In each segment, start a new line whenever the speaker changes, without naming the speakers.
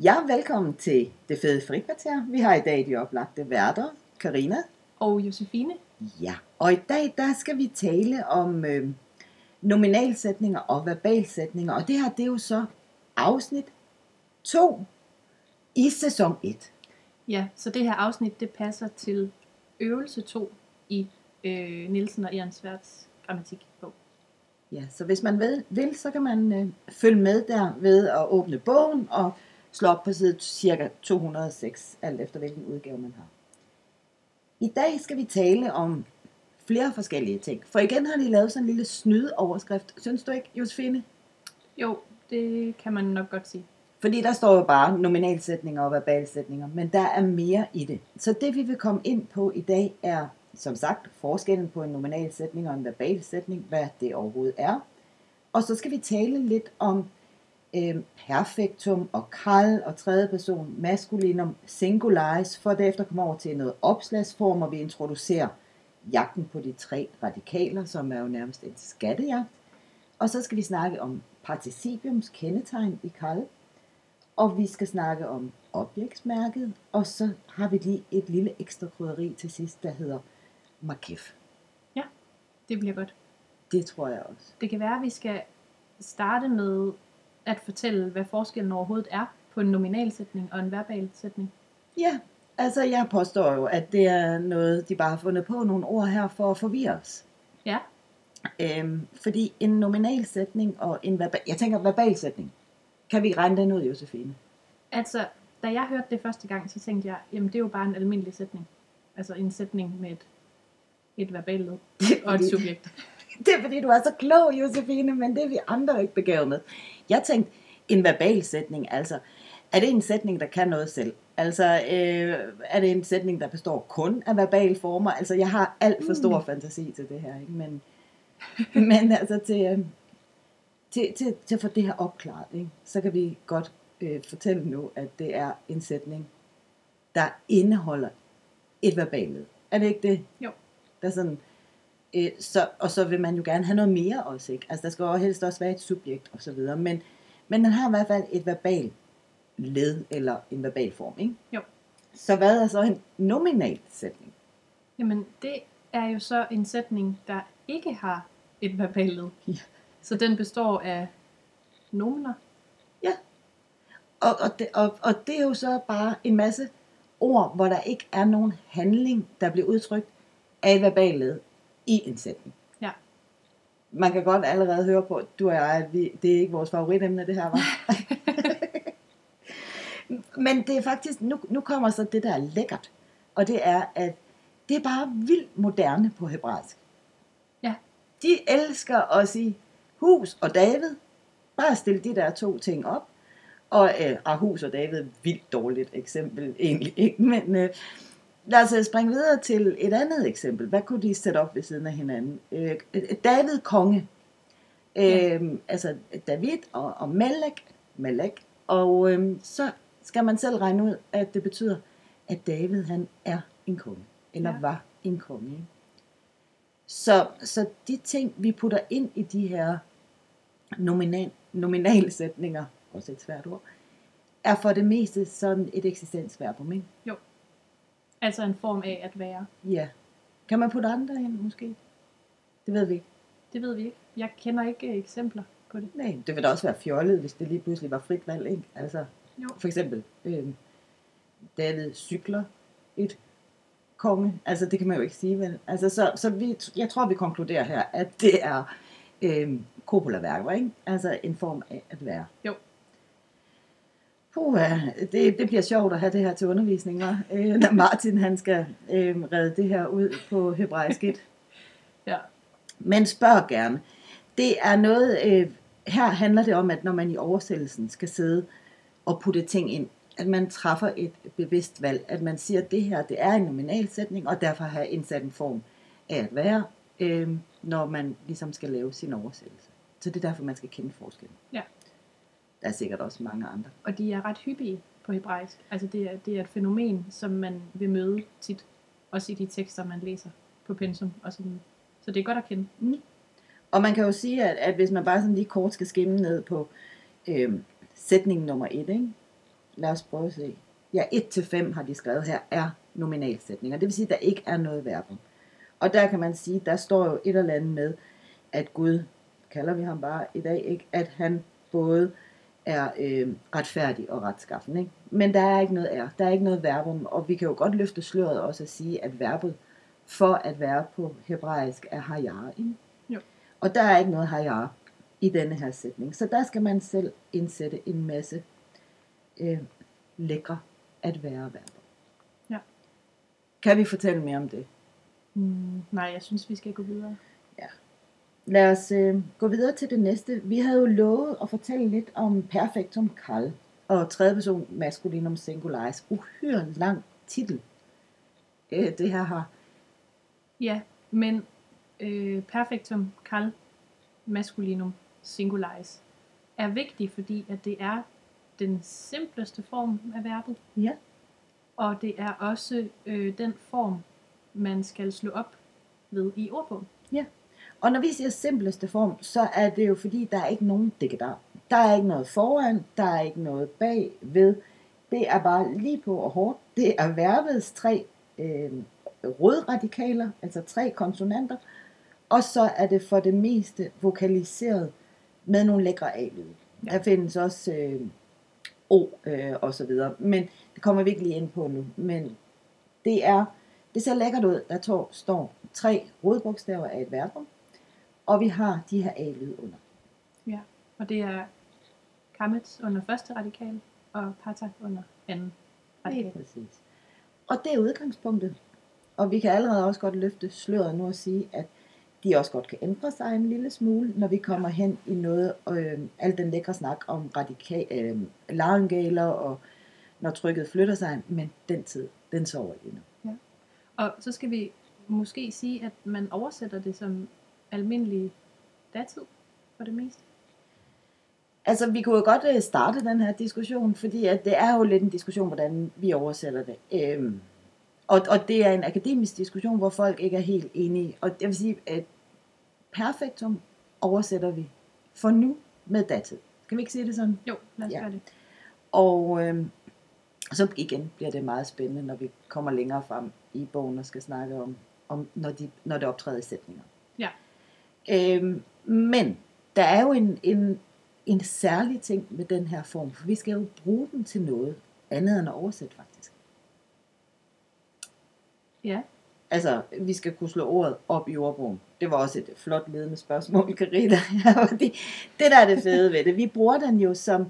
Ja, velkommen til Det Fede Frikvarter. Vi har i dag de oplagte værter, Karina.
Og Josefine.
Ja, og i dag der skal vi tale om øh, nominalsætninger og verbalsætninger. Og det her, det er jo så afsnit 2 i sæson 1.
Ja, så det her afsnit, det passer til øvelse 2 i øh, Nielsen og Ehrensværds grammatikbog.
Ja, så hvis man vil, vil så kan man øh, følge med der ved at åbne bogen og slå op på side cirka 206, alt efter hvilken udgave man har. I dag skal vi tale om flere forskellige ting. For igen har de lavet sådan en lille snydeoverskrift. Synes du ikke, Josefine?
Jo, det kan man nok godt sige.
Fordi der står jo bare nominalsætninger og verbalsætninger, men der er mere i det. Så det vi vil komme ind på i dag er, som sagt, forskellen på en nominalsætning og en verbalsætning, hvad det overhovedet er. Og så skal vi tale lidt om øh, perfektum og kald og tredje person maskulinum singularis, for derefter komme over til noget opslagsform, hvor vi introducerer jagten på de tre radikaler, som er jo nærmest en skattejagt. Og så skal vi snakke om participiums kendetegn i kald, og vi skal snakke om objektsmærket, og så har vi lige et lille ekstra krydderi til sidst, der hedder makif.
Ja, det bliver godt.
Det tror jeg også.
Det kan være, at vi skal starte med at fortælle, hvad forskellen overhovedet er på en nominalsætning og en verbalsætning.
Ja, altså jeg påstår jo, at det er noget, de bare har fundet på nogle ord her for at forvirre os.
Ja,
Øhm, fordi en nominalsætning og en verbal... Jeg tænker verbalsætning. Kan vi regne den ud, Josefine?
altså, da jeg hørte det første gang, så tænkte jeg, jamen det er jo bare en almindelig sætning. Altså en sætning med et, et verballed og et subjekt.
Det er fordi, du er så klog, Josefine, men det er vi andre ikke begavet med. Jeg tænkte, en verbal sætning, altså, er det en sætning, der kan noget selv? Altså, øh, er det en sætning, der består kun af verbale former? Altså, jeg har alt for stor mm. fantasi til det her, ikke? Men, men altså, til, øh, til, til, til at få det her opklaret, ikke? så kan vi godt øh, fortælle nu, at det er en sætning, der indeholder et verballed. Er det ikke det?
Jo.
Der er sådan, øh, så, og så vil man jo gerne have noget mere også, ikke? Altså der skal jo helst også være et subjekt og så videre, men, men den har i hvert fald et verbal led, eller en verbal form, ikke?
Jo.
Så hvad er så en nominal sætning?
Jamen, det er jo så en sætning, der ikke har et verballed.
Ja.
Så den består af nomener.
Og, og, det, og, og det er jo så bare en masse ord, hvor der ikke er nogen handling, der bliver udtrykt af et verbalt led i en sætning.
Ja.
Man kan godt allerede høre på, du og jeg, at vi, det er ikke vores favoritemne, det her var. Men det er faktisk, nu, nu kommer så det, der er lækkert. Og det er, at det er bare vildt moderne på hebraisk.
Ja.
De elsker at sige hus og David. Bare stille de der to ting op. Og øh, Ahus og David, vildt dårligt eksempel egentlig, ikke? men øh, lad os øh, springe videre til et andet eksempel. Hvad kunne de sætte op ved siden af hinanden? Øh, David konge, øh,
Ja.
altså David og, og Melek, Melek, og øh, så skal man selv regne ud, at det betyder, at David han er en konge, eller
Ja.
var en konge. Så, så de ting, vi putter ind i de her nominal, nominalsætninger, også et svært ord, er for det meste sådan et eksistensverbum, ikke?
Altså en form af at være.
Ja. Kan man putte andre ind, måske? Det ved vi ikke.
Det ved vi ikke. Jeg kender ikke øh, eksempler på det.
Nej, det vil da også være fjollet, hvis det lige pludselig var frit valg, ikke? Altså,
Jo.
for eksempel, øh, David cykler et konge. Altså, det kan man jo ikke sige, vel? Altså, så, så vi, jeg tror, vi konkluderer her, at det er øh, copula-værker, ikke? Altså, en form af at være.
Jo.
Puh, det, det bliver sjovt at have det her til undervisning? Øh, når Martin han skal øh, redde det her ud på hebraisk 1.
Ja.
Men spørg gerne. Det er noget, øh, her handler det om, at når man i oversættelsen skal sidde og putte ting ind, at man træffer et bevidst valg, at man siger, at det her det er en nominalsætning, og derfor har indsat en form af at være, øh, når man ligesom skal lave sin oversættelse. Så det er derfor, man skal kende forskellen.
Ja.
Der er sikkert også mange andre.
Og de er ret hyppige på hebraisk. Altså det er, det er et fænomen, som man vil møde tit. Også i de tekster, man læser på pensum og sådan. Så det er godt at kende.
Og man kan jo sige, at, at hvis man bare sådan lige kort skal skimme ned på øh, sætning nummer et, ikke? lad os prøve at se. Ja, 1-5 har de skrevet her, er nominalsætninger. Det vil sige, at der ikke er noget verbum. Og der kan man sige, der står jo et eller andet med, at Gud, kalder vi ham bare i dag, ikke? at han både er øh, retfærdig og retskaffen. Ikke? Men der er ikke noget er, der er ikke noget verbum, og vi kan jo godt løfte sløret også og sige, at verbet for at være på hebraisk er hayar. Ikke?
Jo.
Og der er ikke noget hayar i denne her sætning. Så der skal man selv indsætte en masse øh, lækre at være verber.
Ja.
Kan vi fortælle mere om det?
Mm, nej, jeg synes, vi skal gå videre.
Lad os øh, gå videre til det næste. Vi havde jo lovet at fortælle lidt om perfektum kal og tredje person maskulinum singularis. Uhyre lang titel. Øh, det her har.
Ja, men øh, perfektum kal maskulinum singularis er vigtig, fordi at det er den simpleste form af verbet,
Ja.
og det er også øh, den form, man skal slå op ved i ordbogen.
Og når vi siger simpleste form, så er det jo fordi, der er ikke nogen digedar. Der er ikke noget foran, der er ikke noget bagved. Det er bare lige på og hårdt. Det er verbets tre øh, rødradikaler, altså tre konsonanter. Og så er det for det meste vokaliseret med nogle lækre A-lyde.
Ja.
Der findes også øh, O øh, og så videre. Men det kommer vi ikke lige ind på nu. Men det er, det ser lækkert ud. Der står tre rodbogstaver af et verbum. Og vi har de her A-lyd under.
Ja, og det er kamet under første radikal, og patak under anden radikal.
præcis. Og det er udgangspunktet. Og vi kan allerede også godt løfte sløret nu og sige, at de også godt kan ændre sig en lille smule, når vi kommer hen i noget, øh, al den lækre snak om radikal, øh, laryngaler og når trykket flytter sig, men den tid, den sover lige nu.
Og så skal vi måske sige, at man oversætter det som almindelig datid for det meste.
Altså, vi kunne jo godt øh, starte den her diskussion, fordi at det er jo lidt en diskussion, hvordan vi oversætter det. Øhm, og, og det er en akademisk diskussion, hvor folk ikke er helt enige. Og jeg vil sige, at perfektum oversætter vi for nu med datid. Kan vi ikke sige det sådan?
Jo, lad os
Ja.
ja. gøre det.
Og øhm, så igen bliver det meget spændende, når vi kommer længere frem i bogen og skal snakke om, om når, de, når det optræder i sætninger.
Ja.
Øhm, men der er jo en, en, en særlig ting med den her form, for vi skal jo bruge den til noget andet end at oversætte faktisk.
Ja,
Altså, vi skal kunne slå ordet op i ordbogen. Det var også et flot ledende spørgsmål, Karina. Fordi det der er det fede ved det. Vi bruger den jo som,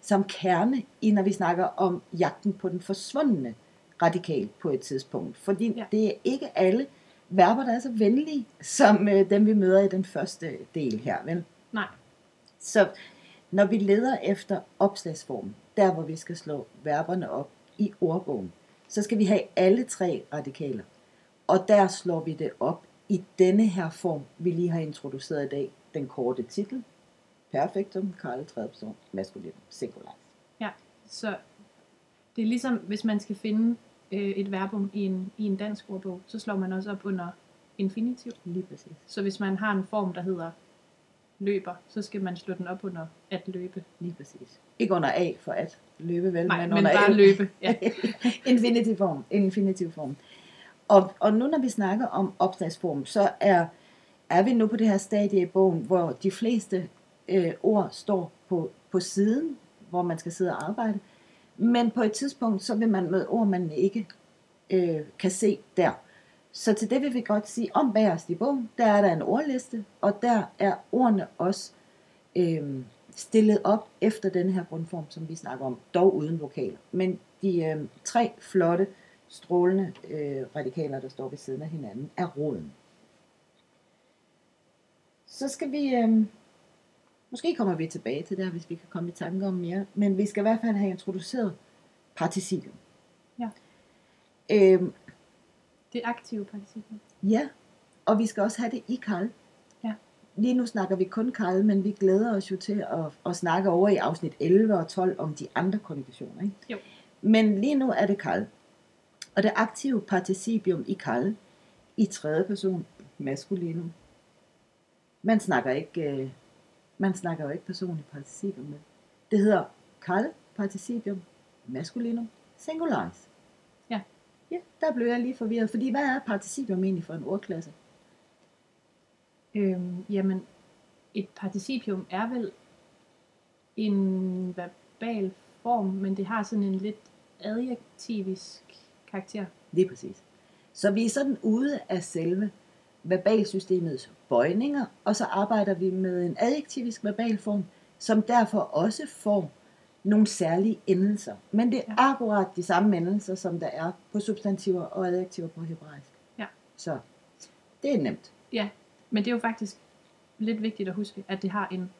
som kerne, i når vi snakker om jagten på den forsvundne radikal på et tidspunkt. Fordi
Ja.
ja. det er ikke alle verber, der er så venlige, som øh, dem vi møder i den første del her. Vel?
nej.
Så når vi leder efter opslagsformen, der hvor vi skal slå verberne op i ordbogen, så skal vi have alle tre radikaler. Og der slår vi det op i denne her form, vi lige har introduceret i dag. Den korte titel, perfektum, Karl tredje person, maskulin, singular.
Ja, så det er ligesom, hvis man skal finde øh, et verbum i en, i en dansk ordbog, så slår man også op under infinitiv.
Lige præcis.
Så hvis man har en form, der hedder løber, så skal man slå den op under at løbe.
Lige præcis. Ikke under A for at løbe vel,
Nej,
men,
men
under
bare
L.
løbe. Ja.
infinitiv form. Infinitiv form. Og, og nu når vi snakker om opslagsform, så er, er vi nu på det her stadie i bogen, hvor de fleste øh, ord står på, på siden, hvor man skal sidde og arbejde. Men på et tidspunkt, så vil man møde ord, man ikke øh, kan se der. Så til det vil vi godt sige, om bagerst i bogen, der er der en ordliste, og der er ordene også øh, stillet op efter den her grundform, som vi snakker om, dog uden vokaler. Men de øh, tre flotte, strålende øh, radikaler, der står ved siden af hinanden, er roden. Så skal vi, øh, måske kommer vi tilbage til det hvis vi kan komme i tanke om mere, men vi skal i hvert fald have introduceret participium.
Ja.
Øh,
Det aktive participium.
Ja, og vi skal også have det i Karl.
Ja.
Lige nu snakker vi kun Karl, men vi glæder os jo til at, at snakke over i afsnit 11 og 12 om de andre konjugationer. Ikke?
Jo.
Men lige nu er det Karl. Og det aktive participium i Karl i tredje person maskulinum. Man snakker ikke, øh, man snakker jo ikke personligt participium med. Det hedder Karl participium maskulinum singularis.
Ja.
Ja, der blev jeg lige forvirret, fordi hvad er participium egentlig for en ordklasse?
Øhm, jamen, et participium er vel en verbal form, men det har sådan en lidt adjektivisk karakter.
Lige præcis. Så vi er sådan ude af selve verbalsystemets bøjninger, og så arbejder vi med en adjektivisk verbalform, som derfor også får nogle særlige endelser. Men det er
Ja.
akkurat de samme endelser, som der er på substantiver og adjektiver på hebraisk.
Ja.
Så det er nemt.
Ja, men det er jo faktisk lidt vigtigt at huske, at det har en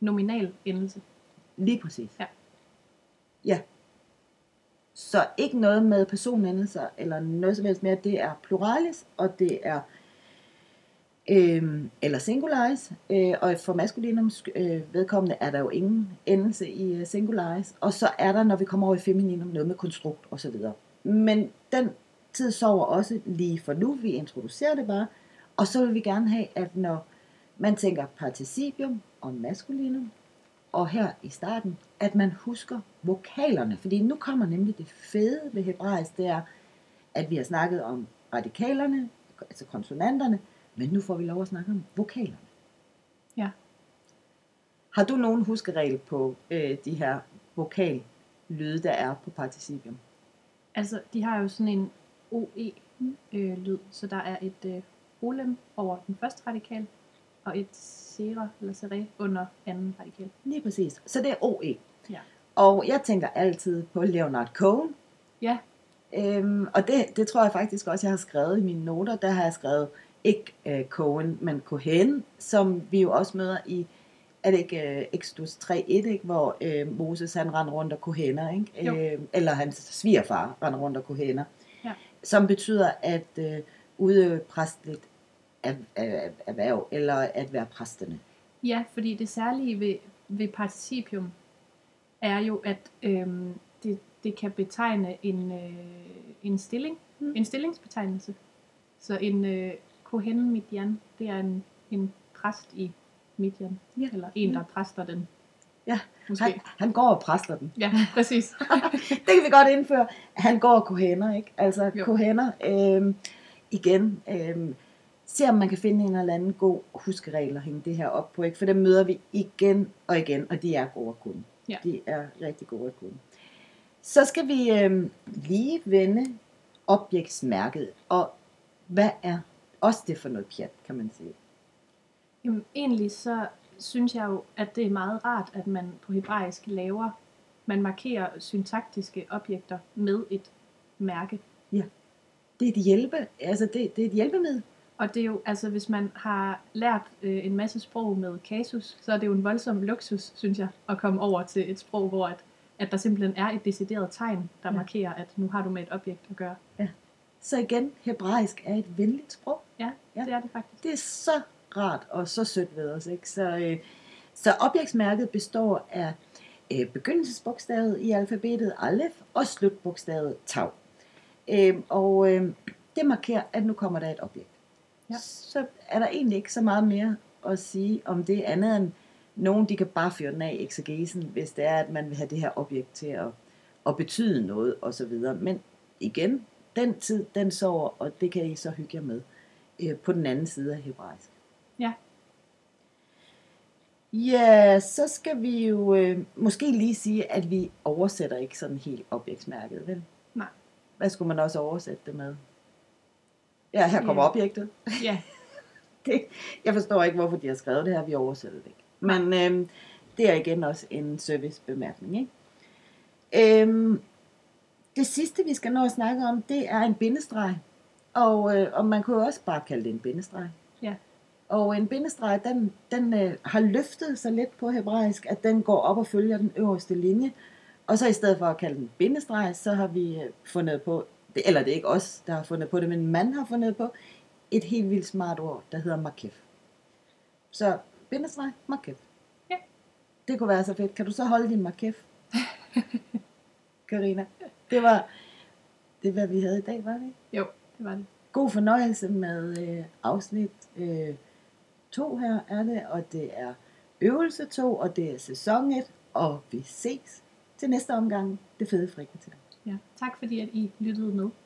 nominal endelse.
Lige præcis.
Ja.
Ja. Så ikke noget med personendelser eller noget som helst mere. Det er pluralis, og det er øhm, eller singularis. Øh, og for maskulinums øh, vedkommende er der jo ingen endelse i øh, singularis. Og så er der, når vi kommer over i femininum, noget med konstrukt osv. Men den tid sover også lige for nu. Vi introducerer det bare. Og så vil vi gerne have, at når man tænker participium og maskulinum, og her i starten, at man husker vokalerne. Fordi nu kommer nemlig det fede ved hebraisk, det er, at vi har snakket om radikalerne, altså konsonanterne, men nu får vi lov at snakke om vokalerne.
Ja.
Har du nogen huskeregel på øh, de her vokallyde, der er på participium?
Altså, de har jo sådan en OE-lyd, så der er et øh, olem over den første radikal, og et sera eller seré under anden radikal.
Lige præcis. Så det er OE.
Ja.
Og jeg tænker altid på Leonard Cohen.
Ja,
Øhm, og det, det tror jeg faktisk også, jeg har skrevet i mine noter. Der har jeg skrevet ikke øh, Cohen, men Cohen, som vi jo også møder i, er det ikke øh, Exodus 3.1, ikke, hvor øh, Moses han render rundt og kohener, ikke?
Jo.
Øh, eller hans svigerfar render rundt og kohener.
Ja.
Som betyder at øh, udøve præstligt erhverv, eller at være præstende.
ja fordi det særlige ved, ved participium er jo, at øhm, det, det kan betegne en, øh, en stilling,
Mm.
en stillingsbetegnelse. Så en øh, kohen midjan, det er en, en præst i Midjan,
Ja.
eller en, der
Ja.
præster den.
Ja,
Måske.
Han, han går og præster den.
Ja, præcis.
det kan vi godt indføre. Han går kohener, ikke? Altså
Jo.
kohener, øhm, igen, øhm, se om man kan finde en eller anden god huskeregel at hænge det her op på, ikke? For dem møder vi igen og igen, og de er gode at kunne.
Ja.
De er rigtig gode at kunne. Så skal vi øhm, lige vende objektsmærket, og hvad er også det for noget pjat, kan man sige?
Jamen, egentlig så synes jeg jo, at det er meget rart, at man på hebraisk laver, man markerer syntaktiske objekter med et mærke.
Det er et hjælpe, altså det, det er et hjælpemiddel.
Og det er jo, altså hvis man har lært øh, en masse sprog med kasus, så er det jo en voldsom luksus, synes jeg, at komme over til et sprog, hvor at, at der simpelthen er et decideret tegn, der
Ja.
markerer, at nu har du med et objekt at gøre.
Så igen, hebraisk er et venligt sprog.
Ja,
Ja.
ja. det er det faktisk.
det er så rart og så sødt ved os. Ikke? Så, øh, så objektsmærket består af øh, begyndelsesbogstavet i alfabetet Aleph og slutbogstavet Tau. Øh, og øh, det markerer, at nu kommer der et objekt.
Ja.
Så er der egentlig ikke så meget mere at sige om det andet end nogen, de kan bare fyre den af eksegesen, hvis det er, at man vil have det her objekt til at, at betyde noget osv. Men igen, den tid, den sover, og det kan I så hygge jer med øh, på den anden side af hebraisk.
Ja.
Ja, så skal vi jo øh, måske lige sige, at vi oversætter ikke sådan helt objektsmærket, vel?
Nej.
Hvad skulle man også oversætte det med? Ja, her kommer
Ja.
objektet.
Ja,
Det, jeg forstår ikke, hvorfor de har skrevet det her. Vi oversætter det ikke. Men øhm, det er igen også en servicebemærkning. Ikke? Øhm, det sidste, vi skal nå at snakke om, det er en bindestreg. Og, øh, og man kunne jo også bare kalde det en bindestreg.
Ja.
Og en bindestreg, den, den øh, har løftet sig lidt på hebraisk, at den går op og følger den øverste linje. Og så i stedet for at kalde den bindestreg, så har vi øh, fundet på, det, eller det er ikke os, der har fundet på det, men man har fundet på, et helt vildt smart ord, der hedder makef. Så bindestreg, makef.
Ja.
Det kunne være så fedt. Kan du så holde din makef? Karina. Det var det, hvad vi havde i dag, var det ikke?
jo, det var det.
God fornøjelse med øh, afsnit 2 øh, her er det, og det er øvelse 2, og det er sæson 1, og vi ses til næste omgang, det fede frikatel.
Ja. Tak fordi, at I lyttede med.